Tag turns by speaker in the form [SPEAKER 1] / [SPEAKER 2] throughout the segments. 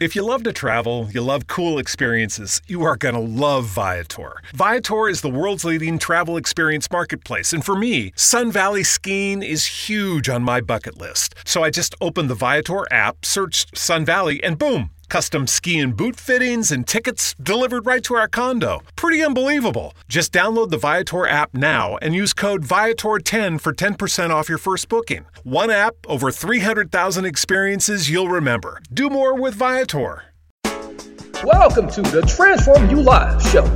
[SPEAKER 1] If you love to travel, you love cool experiences, you are going to love Viator. Viator is the world's leading travel experience marketplace, and for me, Sun Valley skiing is huge on my bucket list. So I just opened the Viator app, searched Sun Valley, and boom! Custom ski and boot fittings and tickets delivered right to our condo. Pretty unbelievable. Just download the Viator app now and use code Viator10 for 10% off your first booking. One app, over 300,000 experiences you'll remember. Do more with Viator.
[SPEAKER 2] Welcome to the Transform You Live show.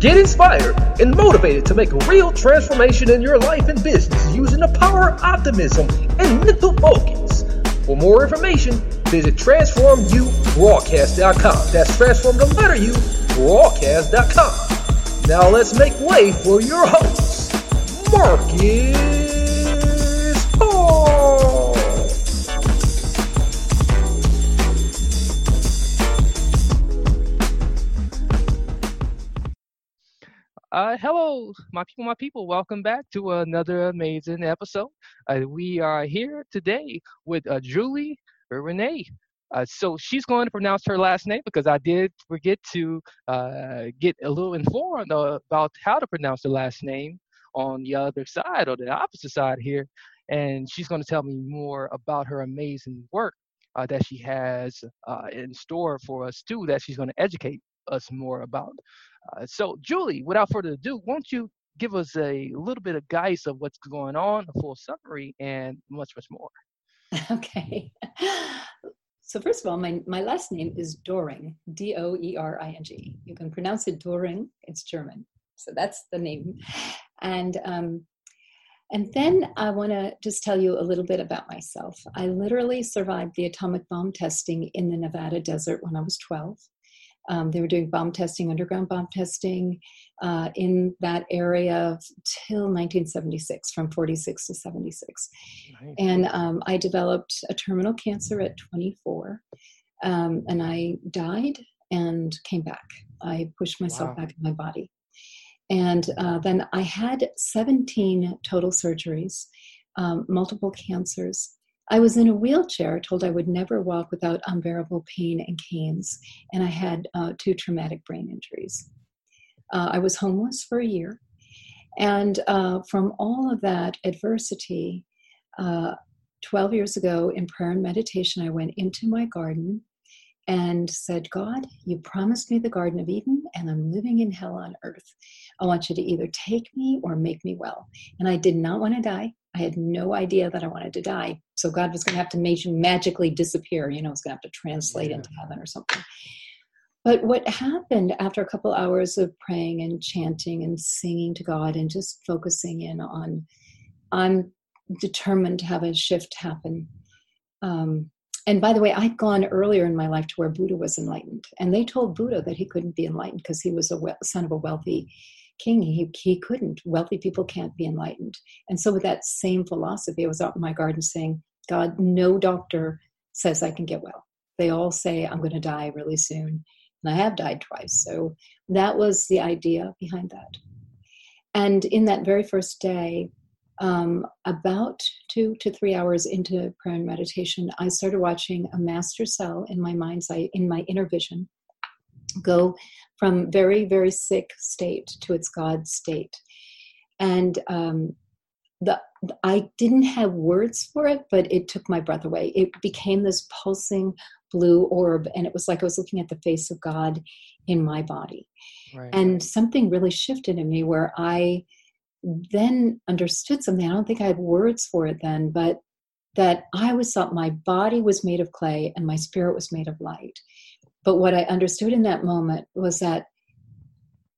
[SPEAKER 2] Get inspired and motivated to make a real transformation in your life and business using the power of optimism and mental focus. For more information, visit transformubroadcast.com. That's transform the letter U broadcast.com. Now let's make way for your host, Marcus Paul.
[SPEAKER 3] Uh, hello, my people, my people. Welcome back to another amazing episode. Uh, we are here today with uh, Julie Renee. Uh, so she's going to pronounce her last name because I did forget to uh, get a little informed about how to pronounce the last name on the other side or the opposite side here. And she's going to tell me more about her amazing work uh, that she has in store for us too, that she's going to educate us more about. Uh, so, Julie, without further ado, won't you give us a little bit of guidance of what's going on, a full summary, and much, much more?
[SPEAKER 4] Okay. So first of all, my, my last name is Doering, D-O-E-R-I-N-G. You can pronounce it Doring, it's German. So that's the name. And um, and then I want to just tell you a little bit about myself. I literally survived the atomic bomb testing in the Nevada desert when I was 12. Um, they were doing bomb testing, underground bomb testing uh, in that area till 1976, from 46 to 76. Nice. And um, I developed a terminal cancer at 24, um, and I died and came back. I pushed myself wow. back in my body. And uh, then I had 17 total surgeries, um, multiple cancers. I was in a wheelchair, told I would never walk without unbearable pain and canes, and I had uh, two traumatic brain injuries. Uh, I was homeless for a year, and uh, from all of that adversity, uh, 12 years ago in prayer and meditation, I went into my garden and said, God, you promised me the Garden of Eden, and I'm living in hell on earth. I want you to either take me or make me well. And I did not want to die. I had no idea that I wanted to die. So God was going to have to make, magically disappear. You know, it's going to have to translate yeah. into heaven or something. But what happened after a couple hours of praying and chanting and singing to God and just focusing in on, I'm determined to have a shift happen. Um, and by the way, I'd gone earlier in my life to where Buddha was enlightened, and they told Buddha that he couldn't be enlightened because he was a we- son of a wealthy king. He, he couldn't. Wealthy people can't be enlightened. And so, with that same philosophy, I was out in my garden saying, God, no doctor says I can get well. They all say I'm going to die really soon. And I have died twice. So, that was the idea behind that. And in that very first day, um, about two to three hours into prayer and meditation, I started watching a master cell in my mind's eye, in my inner vision, go from very, very sick state to its God state. And um, the I didn't have words for it, but it took my breath away. It became this pulsing blue orb, and it was like I was looking at the face of God in my body. Right. And something really shifted in me where I then understood something. I don't think I had words for it then, but that I was thought my body was made of clay and my spirit was made of light. But what I understood in that moment was that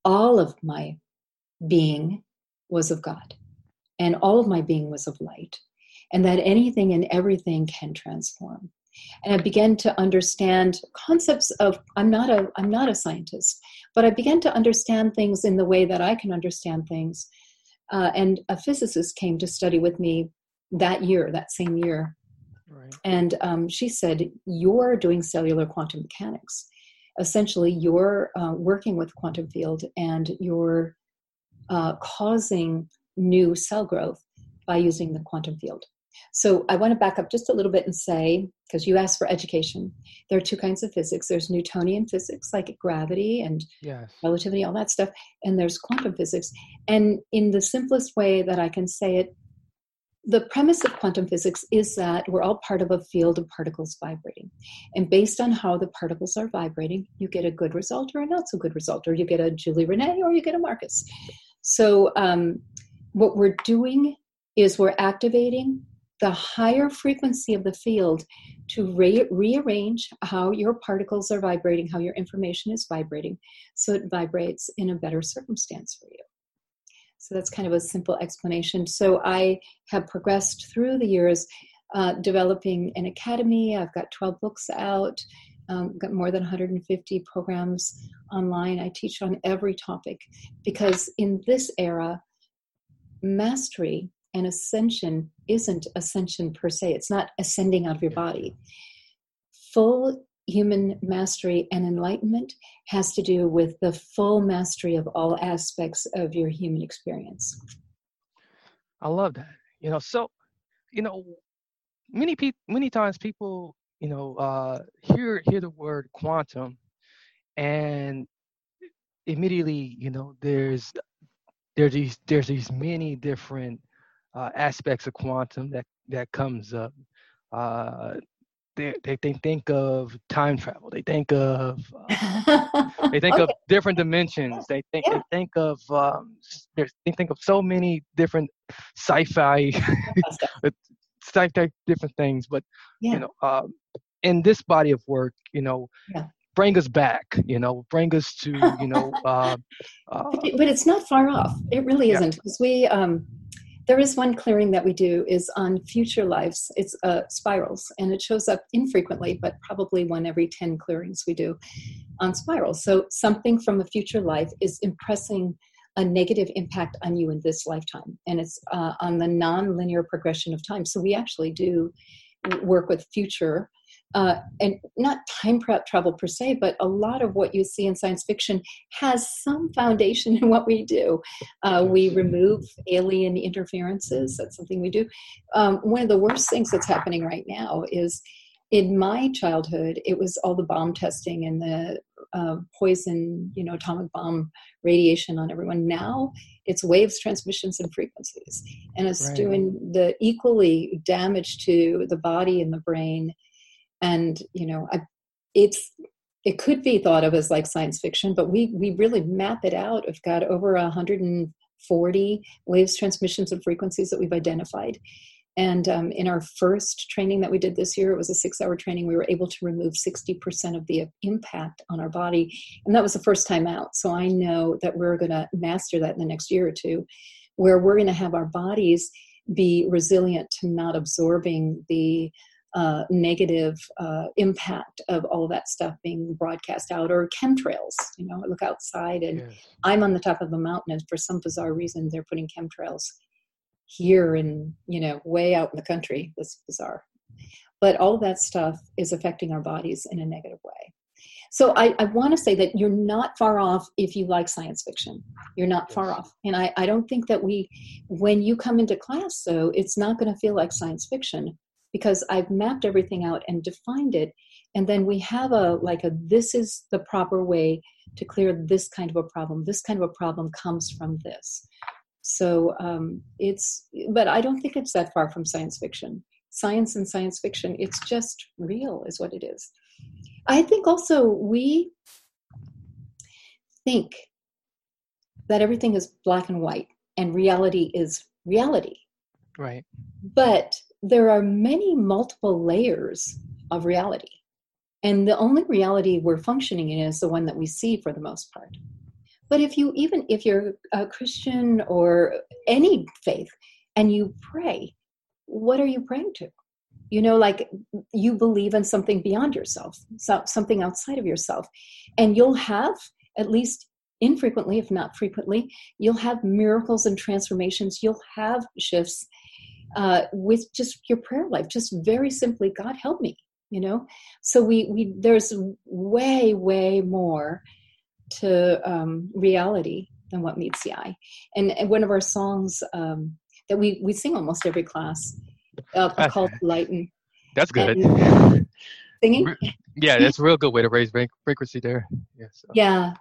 [SPEAKER 4] all of my being was of God, and all of my being was of light, and that anything and everything can transform. And I began to understand concepts of I'm not a I'm not a scientist, but I began to understand things in the way that I can understand things. Uh, and a physicist came to study with me that year, that same year, Right. And um, she said, You're doing cellular quantum mechanics. Essentially, you're uh, working with quantum field and you're uh, causing new cell growth by using the quantum field. So I want to back up just a little bit and say, because you asked for education, there are two kinds of physics. There's Newtonian physics, like gravity and
[SPEAKER 3] Yes.
[SPEAKER 4] relativity, all that stuff, and there's quantum physics. And in the simplest way that I can say it, the premise of quantum physics is that we're all part of a field of particles vibrating. And based on how the particles are vibrating, you get a good result or a not so good result, or you get a Julie Renee or you get a Marcus. So, um, what we're doing is we're activating the higher frequency of the field to re- rearrange how your particles are vibrating, how your information is vibrating, so it vibrates in a better circumstance for you. So that's kind of a simple explanation. So I have progressed through the years uh, developing an academy. I've got 12 books out, um, got more than 150 programs online. I teach on every topic because in this era, mastery and ascension isn't ascension per se, it's not ascending out of your body. Full human mastery and enlightenment has to do with the full mastery of all aspects of your human experience.
[SPEAKER 3] I love that. You know, so you know, many people, many times people, you know, uh, hear hear the word quantum, and immediately, you know, there's there's these there's these many different uh, aspects of quantum that that comes up. Uh, they, they they think of time travel. They think of uh, they think of different dimensions. They think
[SPEAKER 4] Yeah.
[SPEAKER 3] they think of um, they think of so many different sci-fi sci-fi different things. But
[SPEAKER 4] Yeah.
[SPEAKER 3] you know, um, in this body of work, you know,
[SPEAKER 4] Yeah.
[SPEAKER 3] bring us back. You know, bring us to you know. Uh, uh,
[SPEAKER 4] but, but it's not far off. It really
[SPEAKER 3] Yeah.
[SPEAKER 4] isn't because we um, there is one clearing that we do is on future lives. It's uh, spirals, and it shows up infrequently, but probably one every ten clearings we do on spirals. So something from a future life is impressing a negative impact on you in this lifetime, and it's uh, on the non-linear progression of time. So we actually do work with future. Uh, and not time travel per se, but a lot of what you see in science fiction has some foundation in what we do. Uh, we remove alien interferences. That's something we do. Um, one of the worst things that's happening right now is in my childhood, it was all the bomb testing and the uh, poison, you know, atomic bomb radiation on everyone. Now it's waves, transmissions, and frequencies. And it's
[SPEAKER 3] Right.
[SPEAKER 4] doing the equally damage to the body and the brain. And, you know, I, it's it could be thought of as like science fiction, but we we really map it out. We've got over 140 waves, transmissions, and frequencies that we've identified. And um, in our first training that we did this year, it was a six-hour training. We were able to remove 60% of the impact on our body, and that was the first time out. So I know that we're going to master that in the next year or two, where we're going to have our bodies be resilient to not absorbing the uh, negative uh, impact of all that stuff being broadcast out or chemtrails. You know, I look outside and
[SPEAKER 3] yes.
[SPEAKER 4] I'm on the top of a mountain, and for some bizarre reason, they're putting chemtrails here and you know way out in the country. That's bizarre, but all that stuff is affecting our bodies in a negative way. So I, I want to say that you're not far off if you like science fiction. You're not far off, and I, I don't think that we, when you come into class, though, it's not going to feel like science fiction because I've mapped everything out and defined it, and then we have a like a this is the proper way to clear this kind of a problem. This kind of a problem comes from this. So um, it's, but I don't think it's that far from science fiction. Science and science fiction, it's just real, is what it is. I think also we think that everything is black and white and reality is reality.
[SPEAKER 3] Right.
[SPEAKER 4] But there are many multiple layers of reality. And the only reality we're functioning in is the one that we see for the most part. But if you, even if you're a Christian or any faith and you pray, what are you praying to? You know, like you believe in something beyond yourself, so, something outside of yourself. And you'll have, at least infrequently, if not frequently, you'll have miracles and transformations. You'll have shifts uh, with just your prayer life. Just very simply, God help me. You know, so we we there's way way more to um, reality than what meets the eye. And, and one of our songs um, that we we sing almost every class uh, called Lighten.
[SPEAKER 3] That's good.
[SPEAKER 4] And singing?
[SPEAKER 3] Yeah, that's a real good way to raise frequency there. Yeah. So.
[SPEAKER 4] Yeah.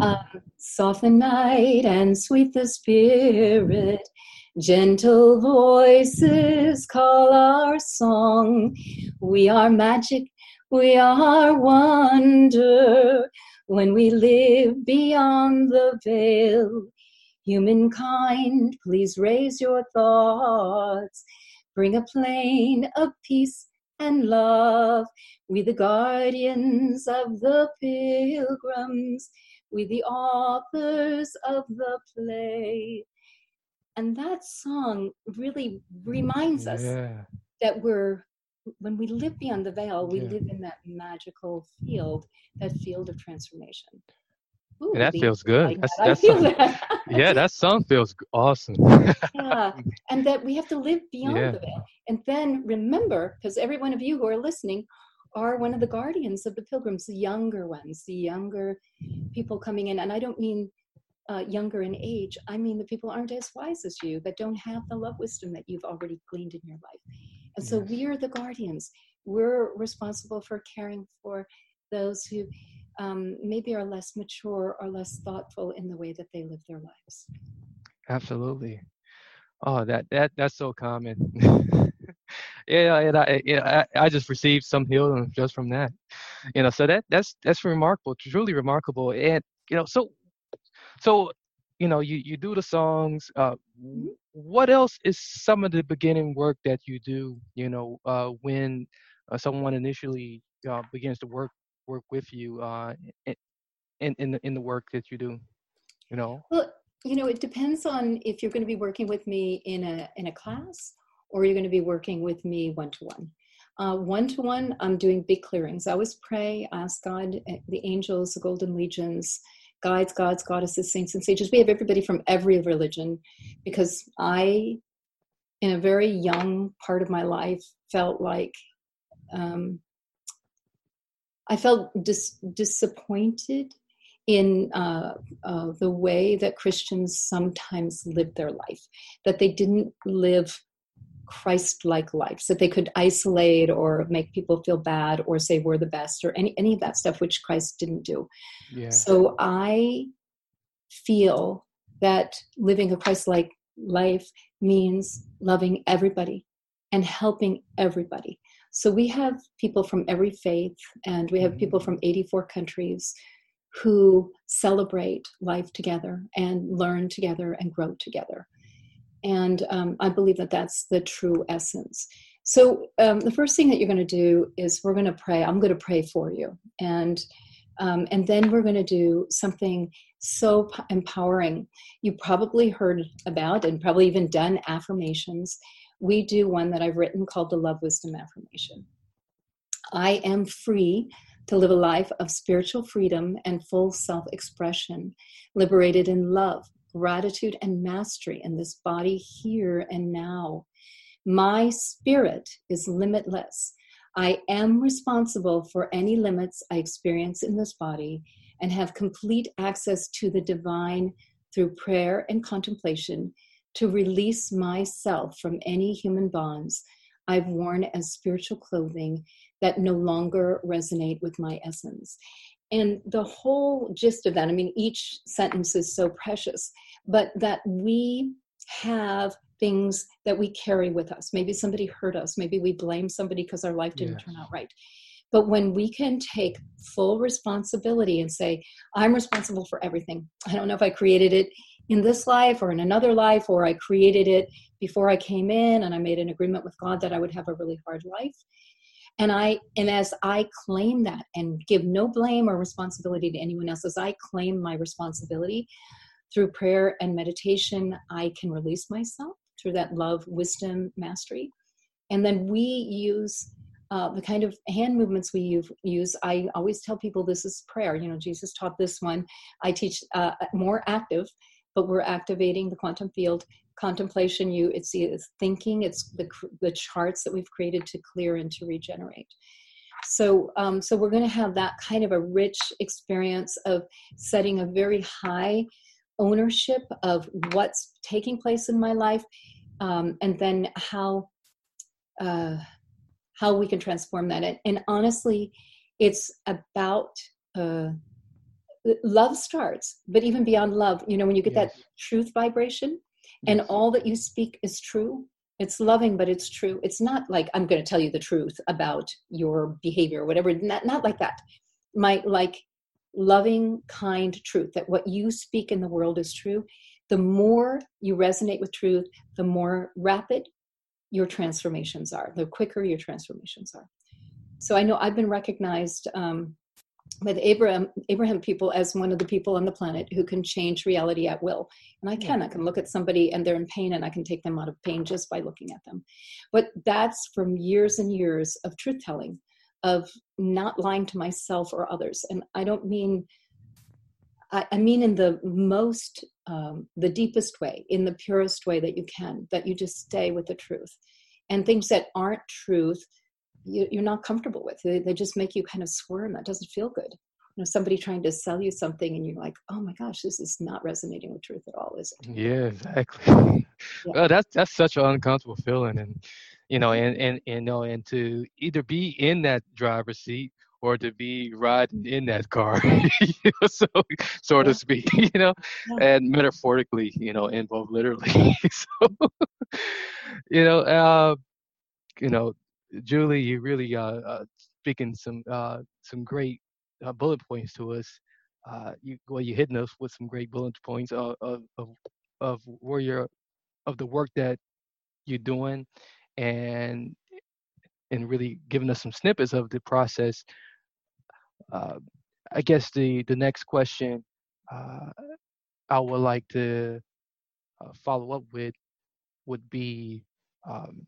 [SPEAKER 4] Um, soften night and sweet the spirit. Gentle voices call our song. We are magic, we are wonder. When we live beyond the veil, humankind, please raise your thoughts. Bring a plane of peace and love. We, the guardians of the pilgrims, we, the authors of the play. And that song really mm, reminds us
[SPEAKER 3] Yeah.
[SPEAKER 4] that we're, when we live beyond the veil, we
[SPEAKER 3] Yeah.
[SPEAKER 4] live in that magical field, that field of transformation. Ooh,
[SPEAKER 3] And that feels good.
[SPEAKER 4] like
[SPEAKER 3] That's-
[SPEAKER 4] that. I
[SPEAKER 3] that's
[SPEAKER 4] feel that.
[SPEAKER 3] Yeah, that song feels awesome.
[SPEAKER 4] yeah and that we have to live beyond
[SPEAKER 3] Yeah.
[SPEAKER 4] the veil and then remember because every one of you who are listening are one of the guardians of the pilgrims the younger ones the younger people coming in and i don't mean uh, younger in age i mean the people aren't as wise as you that don't have the love wisdom that you've already gleaned in your life and so we are the guardians we're responsible for caring for those who um, maybe are less mature or less thoughtful in the way that they live their lives
[SPEAKER 3] Absolutely. Oh, that that that's so common. yeah, and I, yeah, I I just received some healing just from that. You know, so that that's that's remarkable, truly remarkable. And you know, so so you know, you you do the songs. Uh,
[SPEAKER 4] Mm-hmm.
[SPEAKER 3] what else is some of the beginning work that you do? You know, uh, when uh, someone initially uh, begins to work work with you uh, in in in the, in the work that you do. You know.
[SPEAKER 4] Well, you know, it depends on if you're going to be working with me in a in a class or you're going to be working with me one to one. One to one, I'm doing big clearings. I always pray, ask God, eh, the angels, the golden legions, guides, gods, goddesses, saints, and sages. We have everybody from every religion because I, in a very young part of my life, felt like um, I felt dis- disappointed in uh, uh, the way that Christians sometimes live their life, that they didn't live Christ like lives, that they could isolate or make people feel bad or say we're the best or any, any of that stuff, which Christ didn't do.
[SPEAKER 3] Yeah.
[SPEAKER 4] So I feel that living a Christ like life means loving everybody and helping everybody. So we have people from every faith and we have mm-hmm. people from 84 countries who celebrate life together and learn together and grow together. And um, I believe that that's the true essence. So um, the first thing that you're going to do is we're going to pray. I'm going to pray for you, and um, and then we're going to do something so p- empowering. You probably heard about and probably even done affirmations. We do one that I've written called the Love Wisdom Affirmation. I am free to live a life of spiritual freedom and full self expression, liberated in love, gratitude, and mastery in this body here and now. My spirit is limitless. I am responsible for any limits I experience in this body and have complete access to the divine through prayer and contemplation to release myself from any human bonds I've worn as spiritual clothing that no longer resonate with my essence. And the whole gist of that, I mean, each sentence is so precious, but that we have things that we carry with us. Maybe somebody hurt us, maybe we blame somebody because our life didn't
[SPEAKER 3] Yes.
[SPEAKER 4] turn out right. But when we can take full responsibility and say, I'm responsible for everything. I don't know if I created it in this life or in another life, or I created it before I came in and I made an agreement with God that I would have a really hard life. And I and as I claim that and give no blame or responsibility to anyone else, as I claim my responsibility through prayer and meditation, I can release myself through that love, wisdom, mastery. And then we use uh, the kind of hand movements we use. I always tell people this is prayer. You know, Jesus taught this one. I teach uh, more active, but we're activating the quantum field contemplation. You, it's, it's thinking. It's the the charts that we've created to clear and to regenerate. So, um, so we're going to have that kind of a rich experience of setting a very high ownership of what's taking place in my life, um, and then how uh, how we can transform that. And, and honestly, it's about uh, love starts, but even beyond love, you know, when you get yes. that truth vibration and all that you speak is true, it's loving, but it's true. It's not like I'm going to tell you the truth about your behavior or whatever. Not, not like that. My like loving, kind truth that what you speak in the world is true. The more you resonate with truth, the more rapid your transformations are, the quicker your transformations are. So I know I've been recognized um, with Abraham Abraham people as one of the people on the planet who can change reality at will. And I can. I can look at somebody and they're in pain and I can take them out of pain just by looking at them. But that's from years and years of truth telling, of not lying to myself or others. And I don't mean I, I mean in the most um, the deepest way, in the purest way that you can, that you just stay with the truth. And things that aren't truth, you, are not comfortable with. They, they just make you kind of squirm. That doesn't feel good. You know, somebody trying to sell you something, and you're like, "Oh my gosh, this is not resonating with truth at all, is it?"
[SPEAKER 3] Yeah, exactly. Yeah. Well, that's that's such an uncomfortable feeling, and you know, and and and you know, and to either be in that driver's seat or to be riding in that car, you know, so so to speak, you know, and metaphorically, you know, and both literally. so, you know, uh, you know, Julie, you really uh, uh speaking some uh some great uh, bullet points to us. Uh, you well, you hitting us with some great bullet points of of of, of where you're of the work that you're doing, and and really giving us some snippets of the process. Uh, I guess the the next question uh, I would like to uh, follow up with would be um,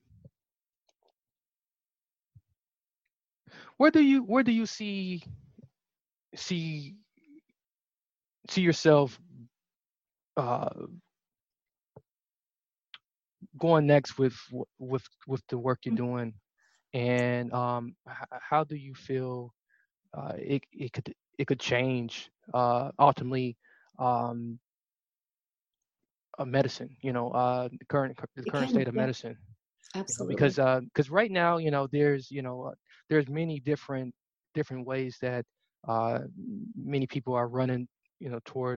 [SPEAKER 3] where do you where do you see see see yourself uh, going next with with with the work you're mm. doing and um, h- how do you feel uh, it it could it could change uh, ultimately um, a medicine you know uh, the current the current can, state of yeah. medicine
[SPEAKER 4] absolutely
[SPEAKER 3] you know, because because uh, right now you know there's you know uh, there's many different different ways that uh, many people are running you know, toward.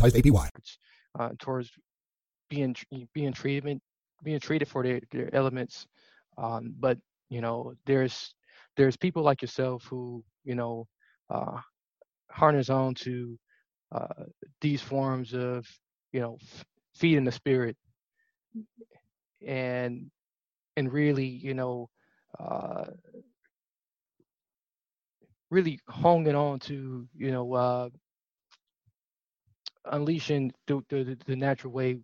[SPEAKER 5] advertised APY.
[SPEAKER 3] Uh, towards being being treatment being treated for their, their elements, um, but you know there's there's people like yourself who you know uh, harness on to uh, these forms of you know f- feeding the spirit and and really you know uh, really honing on to you know uh, unleashing the, the, the natural way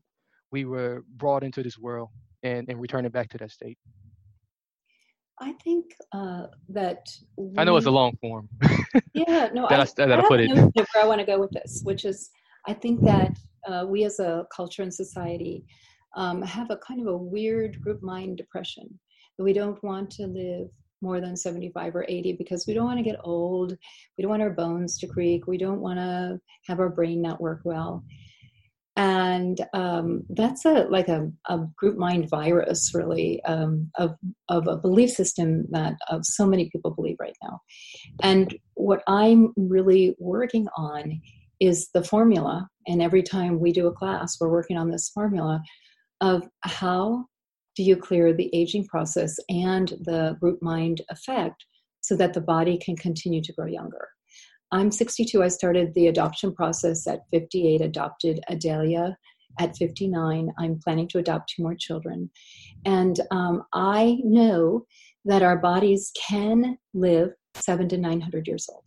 [SPEAKER 3] we were brought into this world and, and returning back to that state?
[SPEAKER 4] I think uh, that
[SPEAKER 3] we, I know it's a long form.
[SPEAKER 4] yeah, no,
[SPEAKER 3] that I, I, that I, I put it.
[SPEAKER 4] Where I want to go with this, which is, I think that uh, we as a culture and society um, have a kind of a weird group mind depression. That we don't want to live more than 75 or 80 because we don't want to get old. We don't want our bones to creak. We don't want to have our brain not work well. And um, that's a like a, a, group mind virus, really, um, of of a belief system that of so many people believe right now. And what I'm really working on is the formula. And every time we do a class, we're working on this formula of how do you clear the aging process and the root mind effect so that the body can continue to grow younger. I'm 62. I started the adoption process at 58, adopted Adelia at 59. I'm planning to adopt two more children. And um, I know that our bodies can live seven to 900 years old.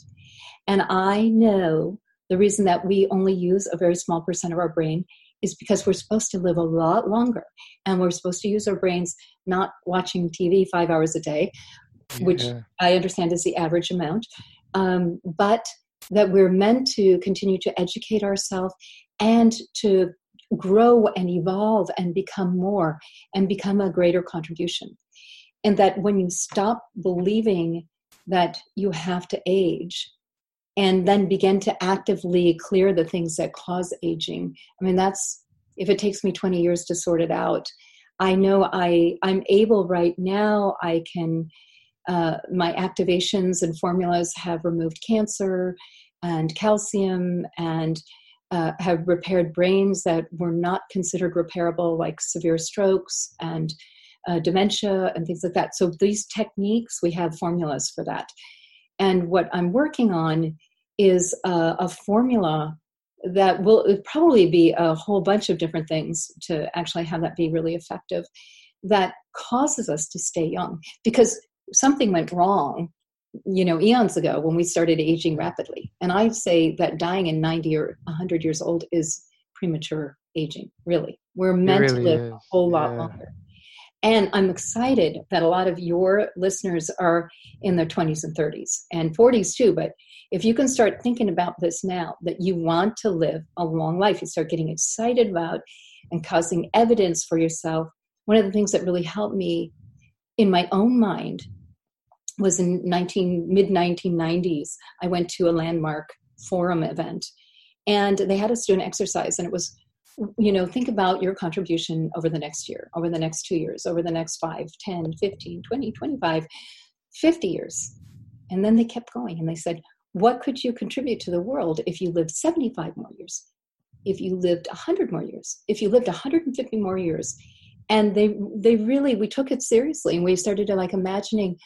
[SPEAKER 4] And I know the reason that we only use a very small percent of our brain is because we're supposed to live a lot longer and we're supposed to use our brains not watching TV five hours a day, yeah. which I understand is the average amount, um, but that we're meant to continue to educate ourselves and to grow and evolve and become more and become a greater contribution. And that when you stop believing that you have to age and then begin to actively clear the things that cause aging, I mean, that's if it takes me 20 years to sort it out. I know I, I'm able right now, I can, uh, my activations and formulas have removed cancer and calcium and uh, have repaired brains that were not considered repairable, like severe strokes and uh, dementia and things like that. So, these techniques, we have formulas for that. And what I'm working on is a, a formula that will probably be a whole bunch of different things to actually have that be really effective that causes us to stay young because something went wrong you know eons ago when we started aging rapidly and i say that dying in 90 or 100 years old is premature aging really we're meant really to live is. a whole lot yeah. longer and i'm excited that a lot of your listeners are in their 20s and 30s and 40s too but if you can start thinking about this now that you want to live a long life you start getting excited about and causing evidence for yourself one of the things that really helped me in my own mind was in 19 mid 1990s i went to a landmark forum event and they had us do an exercise and it was you know think about your contribution over the next year over the next two years over the next 5 10 15 20 25 50 years. And then they kept going and they said what could you contribute to the world if you lived 75 more years? If you lived 100 more years? If you lived 150 more years? And they they really we took it seriously and we started to like imagining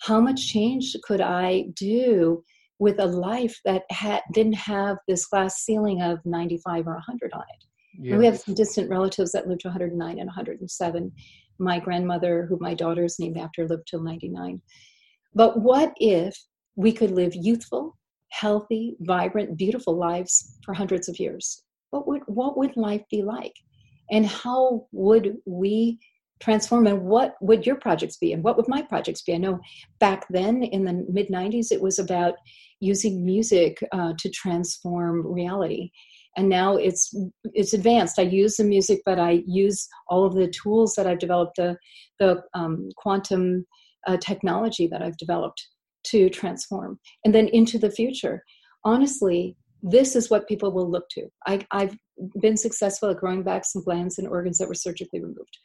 [SPEAKER 4] how much change could I do with a life that had didn't have this glass ceiling of 95 or 100 on it? Yes. We have some distant relatives that lived to 109 and 107. My grandmother, who my daughter is named after, lived till 99. But what if we could live youthful, healthy, vibrant, beautiful lives for hundreds of years? What would what would life be like? And how would we transform and what would your projects be and what would my projects be i know back then in the mid 90s it was about using music uh, to transform reality and now it's it's advanced. I use the music but i use all of the tools that i've developed the the um, quantum uh, technology that i've developed to transform and then into the future. Honestly this is what people will look to. I, i've been successful at growing back some glands and organs that were surgically removed.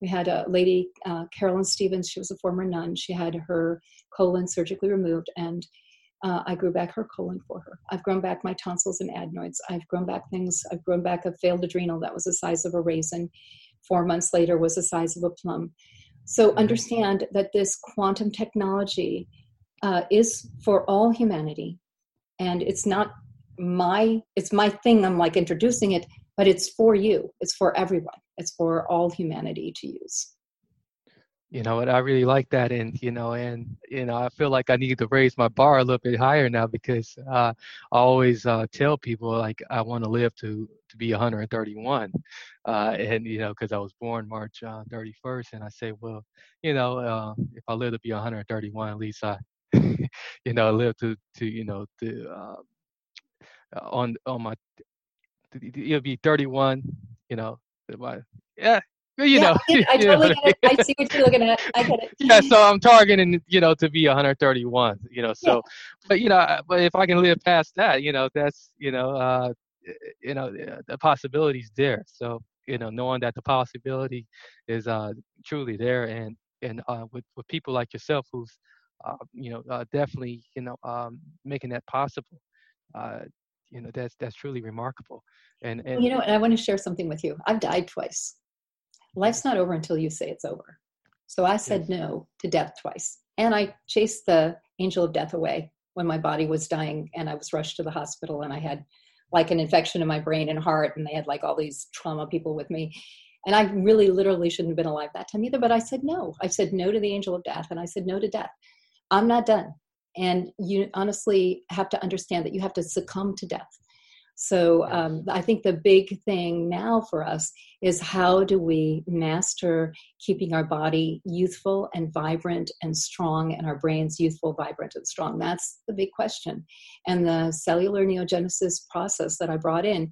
[SPEAKER 4] We had a lady, uh, Carolyn Stevens, she was a former nun. She had her colon surgically removed, and uh, I grew back her colon for her. I've grown back my tonsils and adenoids. I've grown back things. I've grown back a failed adrenal that was the size of a raisin. Four months later was the size of a plum. So mm-hmm. understand that this quantum technology uh, is for all humanity, and it's not my it's my thing. I'm like introducing it, but it's for you. It's for everyone it's for all humanity to use
[SPEAKER 3] you know and i really like that and you know and you know i feel like i need to raise my bar a little bit higher now because uh, i always uh, tell people like i want to live to to be 131 uh, and you know because i was born march 31st uh, and i say well you know uh, if i live to be 131 at least i you know live to to you know to uh, on on my it'll be 31 you know yeah, you yeah, know.
[SPEAKER 4] I, I totally know. it. I see what you're looking at. I get it.
[SPEAKER 3] Yeah, so I'm targeting, you know, to be 131. You know, so, yeah. but you know, but if I can live past that, you know, that's, you know, uh, you know, the possibilities there. So, you know, knowing that the possibility is uh truly there, and and uh, with with people like yourself who's, uh, you know, uh, definitely, you know, um, making that possible. Uh, you know, that's that's truly remarkable. And, and
[SPEAKER 4] you know, and I want to share something with you. I've died twice. Life's not over until you say it's over. So I said no to death twice. And I chased the angel of death away when my body was dying and I was rushed to the hospital and I had like an infection in my brain and heart and they had like all these trauma people with me. And I really literally shouldn't have been alive that time either, but I said no. I said no to the angel of death and I said no to death. I'm not done. And you honestly have to understand that you have to succumb to death. So um, I think the big thing now for us is how do we master keeping our body youthful and vibrant and strong, and our brains youthful, vibrant, and strong? That's the big question. And the cellular neogenesis process that I brought in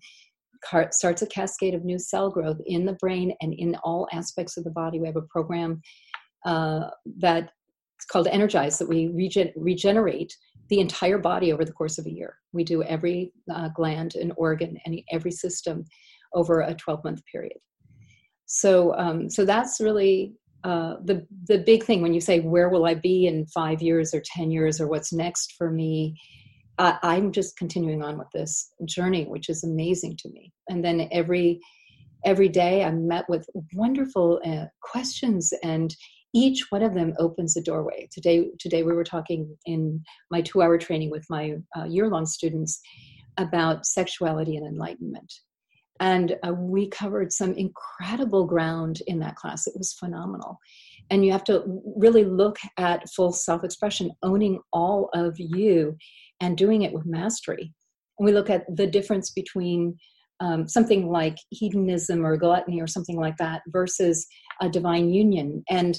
[SPEAKER 4] starts a cascade of new cell growth in the brain and in all aspects of the body. We have a program uh, that it's called Energize that we regen- regenerate the entire body over the course of a year. We do every uh, gland and organ and every system over a 12 month period. So, um, so that's really uh, the the big thing when you say where will I be in five years or ten years or what's next for me. Uh, I'm just continuing on with this journey, which is amazing to me. And then every every day I'm met with wonderful uh, questions and each one of them opens a doorway. Today, today we were talking in my two-hour training with my uh, year-long students about sexuality and enlightenment, and uh, we covered some incredible ground in that class. It was phenomenal, and you have to really look at full self-expression, owning all of you, and doing it with mastery. And we look at the difference between um, something like hedonism or gluttony or something like that versus a divine union and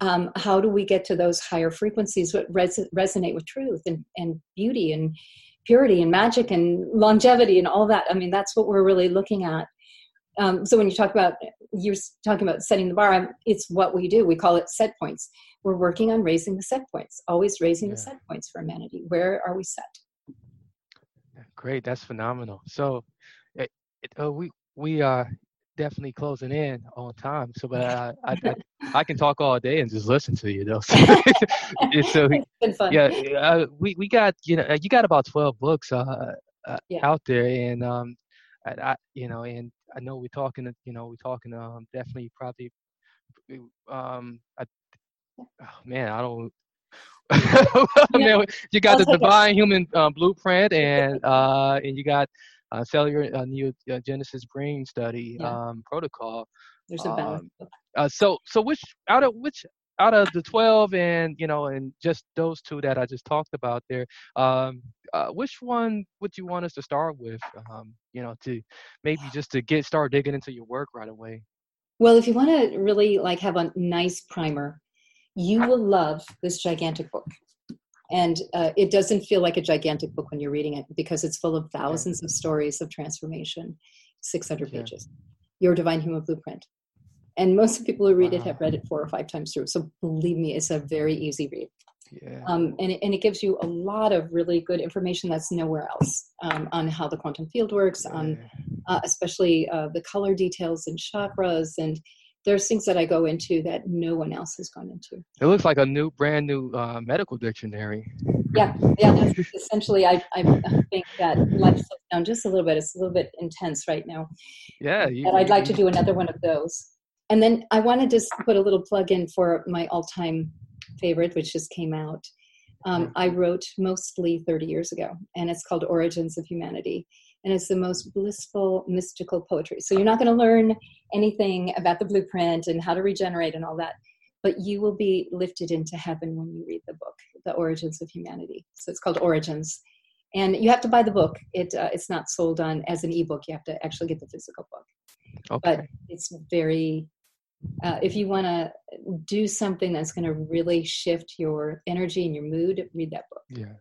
[SPEAKER 4] um, how do we get to those higher frequencies that res- resonate with truth and, and beauty and purity and magic and longevity and all that? I mean that's what we're really looking at. Um, so when you talk about you're talking about setting the bar it's what we do. We call it set points. We're working on raising the set points always raising yeah. the set points for humanity. Where are we set?
[SPEAKER 3] Great that's phenomenal. So it, it, uh, we we uh definitely closing in on time. So, but I, I, I, I, can talk all day and just listen to you though. so, yeah, uh, we, we got, you know, you got about 12 books, uh, uh, yeah. out there and, um, I, I, you know, and I know we're talking, you know, we're talking, um, definitely probably, um, I, oh, man, I don't, you got the divine human uh, blueprint and, uh, and you got, uh, cellular uh, neogenesis brain study yeah. um, protocol.
[SPEAKER 4] There's a balance.
[SPEAKER 3] Um, uh, so so which out of which out of the 12 and you know and just those two that i just talked about there um, uh, which one would you want us to start with um, you know to maybe just to get start digging into your work right away
[SPEAKER 4] well if you want to really like have a nice primer you will love this gigantic book and uh, it doesn't feel like a gigantic book when you're reading it because it's full of thousands of stories of transformation 600 pages your divine human blueprint and most of people who read wow. it have read it four or five times through so believe me it's a very easy read yeah. Um, and, it, and it gives you a lot of really good information that's nowhere else um, on how the quantum field works, yeah. on uh, especially uh, the color details and chakras and there's things that I go into that no one else has gone into.
[SPEAKER 3] It looks like a new, brand new uh, medical dictionary.
[SPEAKER 4] Yeah, yeah. That's essentially, I, I think that life slows down just a little bit. It's a little bit intense right now.
[SPEAKER 3] Yeah.
[SPEAKER 4] You, but I'd like to do another one of those. And then I want to just put a little plug in for my all-time favorite, which just came out. Um, I wrote mostly 30 years ago, and it's called Origins of Humanity and it's the most blissful mystical poetry. So you're not going to learn anything about the blueprint and how to regenerate and all that but you will be lifted into heaven when you read the book the origins of humanity. So it's called origins. And you have to buy the book. It uh, it's not sold on as an ebook. You have to actually get the physical book. Okay. but it's very uh, if you want to do something that's going to really shift your energy and your mood read that book.
[SPEAKER 3] Yes.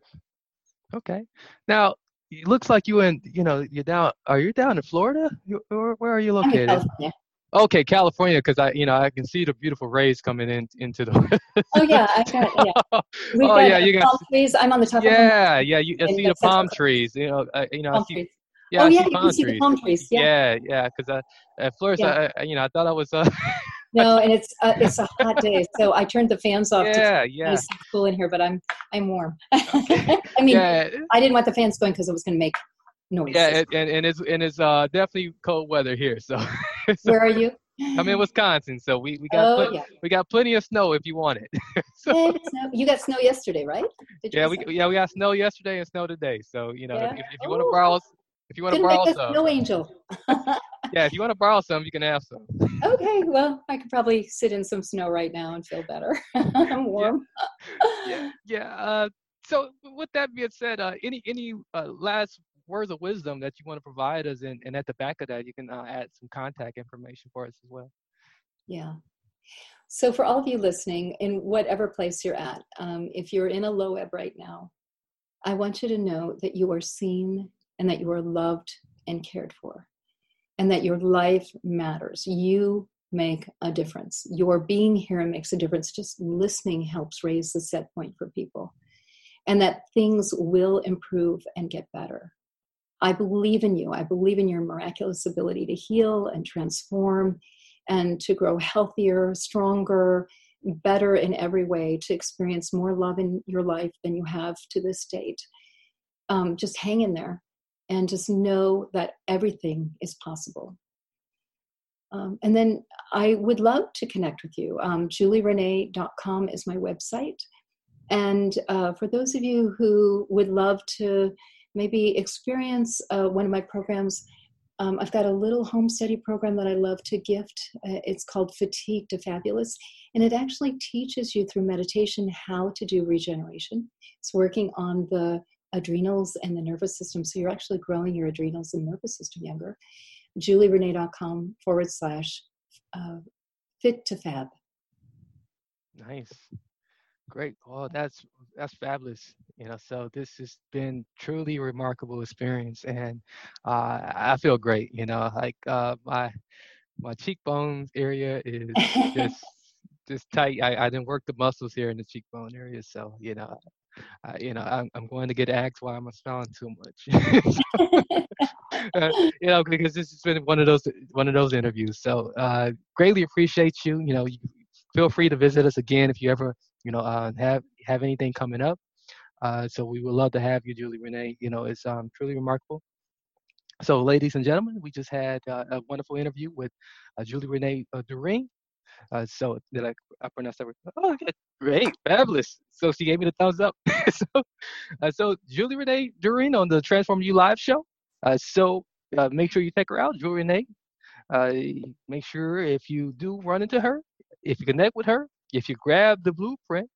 [SPEAKER 3] Okay. Now it looks like you in you know you're down are you down in florida you, where, where are you located
[SPEAKER 4] california.
[SPEAKER 3] okay california because i you know i can see the beautiful rays coming in into the
[SPEAKER 4] oh yeah i got yeah We've oh yeah you got palm trees i'm on the top
[SPEAKER 3] yeah yeah you I see the palm trees you know uh, you know
[SPEAKER 4] palm I see, trees. Yeah, oh I yeah, you can see the palm trees.
[SPEAKER 3] Yeah, yeah, because yeah, uh, at first, yeah. I, you know, I thought I was. Uh,
[SPEAKER 4] no, and it's uh, it's a hot day, so I turned the fans off.
[SPEAKER 3] Yeah, to yeah.
[SPEAKER 4] It's cool in here, but I'm I'm warm. Okay. I mean, yeah. I didn't want the fans going because it was going to make noise.
[SPEAKER 3] Yeah, and, and it's and it's uh definitely cold weather here. So,
[SPEAKER 4] where are you?
[SPEAKER 3] I'm in Wisconsin, so we, we got
[SPEAKER 4] Oh,
[SPEAKER 3] plenty,
[SPEAKER 4] yeah.
[SPEAKER 3] we got plenty of snow if you want it. so,
[SPEAKER 4] You got snow yesterday, right?
[SPEAKER 3] Yeah, we
[SPEAKER 4] snow?
[SPEAKER 3] yeah we got snow yesterday and snow today. So you know
[SPEAKER 4] Yeah?
[SPEAKER 3] if, if you want to borrow if you want to borrow some,
[SPEAKER 4] snow angel.
[SPEAKER 3] yeah, if you want to borrow some, you can have some.
[SPEAKER 4] okay, well, I could probably sit in some snow right now and feel better. I'm warm.
[SPEAKER 3] yeah, yeah. Uh, so with that being said, uh, any any uh, last words of wisdom that you want to provide us, and, and at the back of that, you can uh, add some contact information for us as well.
[SPEAKER 4] Yeah. So, for all of you listening, in whatever place you're at, um, if you're in a low ebb right now, I want you to know that you are seen and that you are loved and cared for, and that your life matters. You make a difference. Your being here makes a difference. Just listening helps raise the set point for people, and that things will improve and get better. I believe in you. I believe in your miraculous ability to heal and transform and to grow healthier, stronger, better in every way, to experience more love in your life than you have to this date. Um, just hang in there and just know that everything is possible. Um, and then I would love to connect with you. Um, julierenee.com is my website. And uh, for those of you who would love to maybe experience uh, one of my programs, um, I've got a little home study program that I love to gift. Uh, it's called Fatigue to Fabulous. And it actually teaches you through meditation how to do regeneration. It's working on the adrenals and the nervous system. So you're actually growing your adrenals and nervous system younger. julierenee.com forward slash uh, fit to fab.
[SPEAKER 3] Nice. Great. Well, that's that's fabulous. You know, so this has been truly remarkable experience, and uh, I feel great. You know, like uh, my my cheekbones area is just just tight. I, I didn't work the muscles here in the cheekbone area, so you know, I, you know, I'm I'm going to get asked why I'm smiling too much. Uh, you know, because this has been one of those one of those interviews. So uh, greatly appreciate you. You know, you, feel free to visit us again if you ever you know uh, have have anything coming up. Uh, so we would love to have you, Julie Renee. You know, it's um, truly remarkable. So, ladies and gentlemen, we just had uh, a wonderful interview with uh, Julie Renee uh, Doering. Uh, so I pronounce that? right? Oh, yeah, great, fabulous. So she gave me the thumbs up. so, uh, so Julie Renee Doering on the Transform You Live show. Uh, so uh, make sure you check her out, Julie Renee. Uh, make sure if you do run into her, if you connect with her, if you grab the blueprint,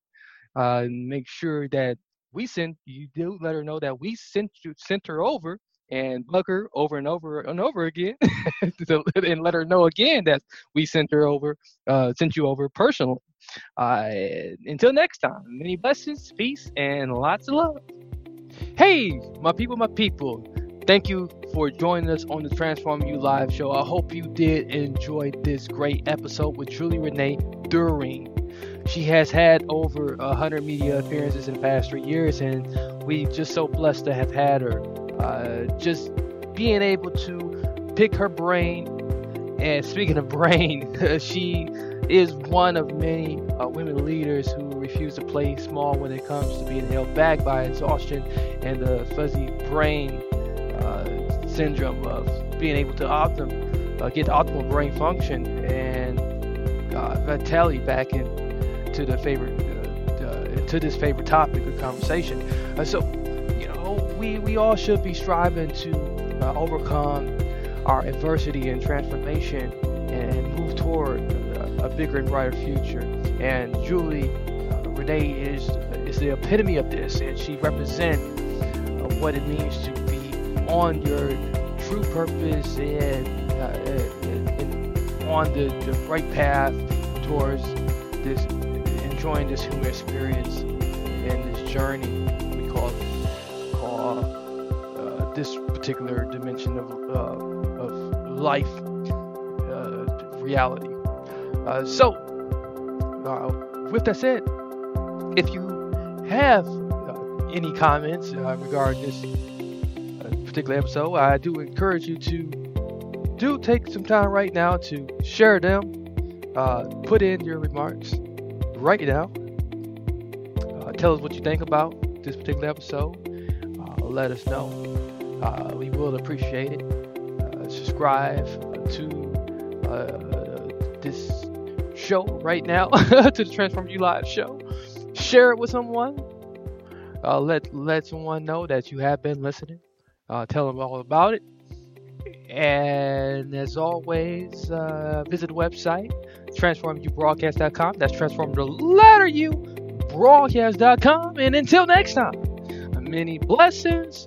[SPEAKER 3] uh, make sure that we send you do let her know that we sent you sent her over and bug her over and over and over again to, and let her know again that we sent her over uh, sent you over personally. Uh, until next time many blessings peace and lots of love. Hey my people my people thank you for joining us on the transform you live show. I hope you did enjoy this great episode with julie renee Doering she has had over 100 media appearances in the past three years, and we just so blessed to have had her. Uh, just being able to pick her brain, and speaking of brain, she is one of many uh, women leaders who refuse to play small when it comes to being held back by exhaustion and the fuzzy brain uh, syndrome of being able to optim, uh, get optimal brain function and uh, vitality back in to the favorite uh, uh, to this favorite topic of conversation. So, we we all should be striving to uh, overcome our adversity and transformation and move toward a, a bigger and brighter future. And Julie uh, Renee is is the epitome of this, and she represents uh, what it means to be on your true purpose and, uh, and, and on the, the right path towards this enjoying this human experience and this journey this particular dimension of uh, of life uh, reality. Uh, so, uh, with that said, if you have uh, any comments uh, regarding this particular episode, I do encourage you to do take some time right now to share them, put in your remarks, down. Uh, tell us what you think about this particular episode. Let us know. Uh, we will appreciate it. Uh, subscribe to uh, this show right now to the Transform You Live show. Share it with someone. Uh, let let someone know that you have been listening. Uh, tell them all about it. And as always, uh, visit the website transformyoubroadcast.com. That's transform the letter U broadcast.com. And until next time, many blessings,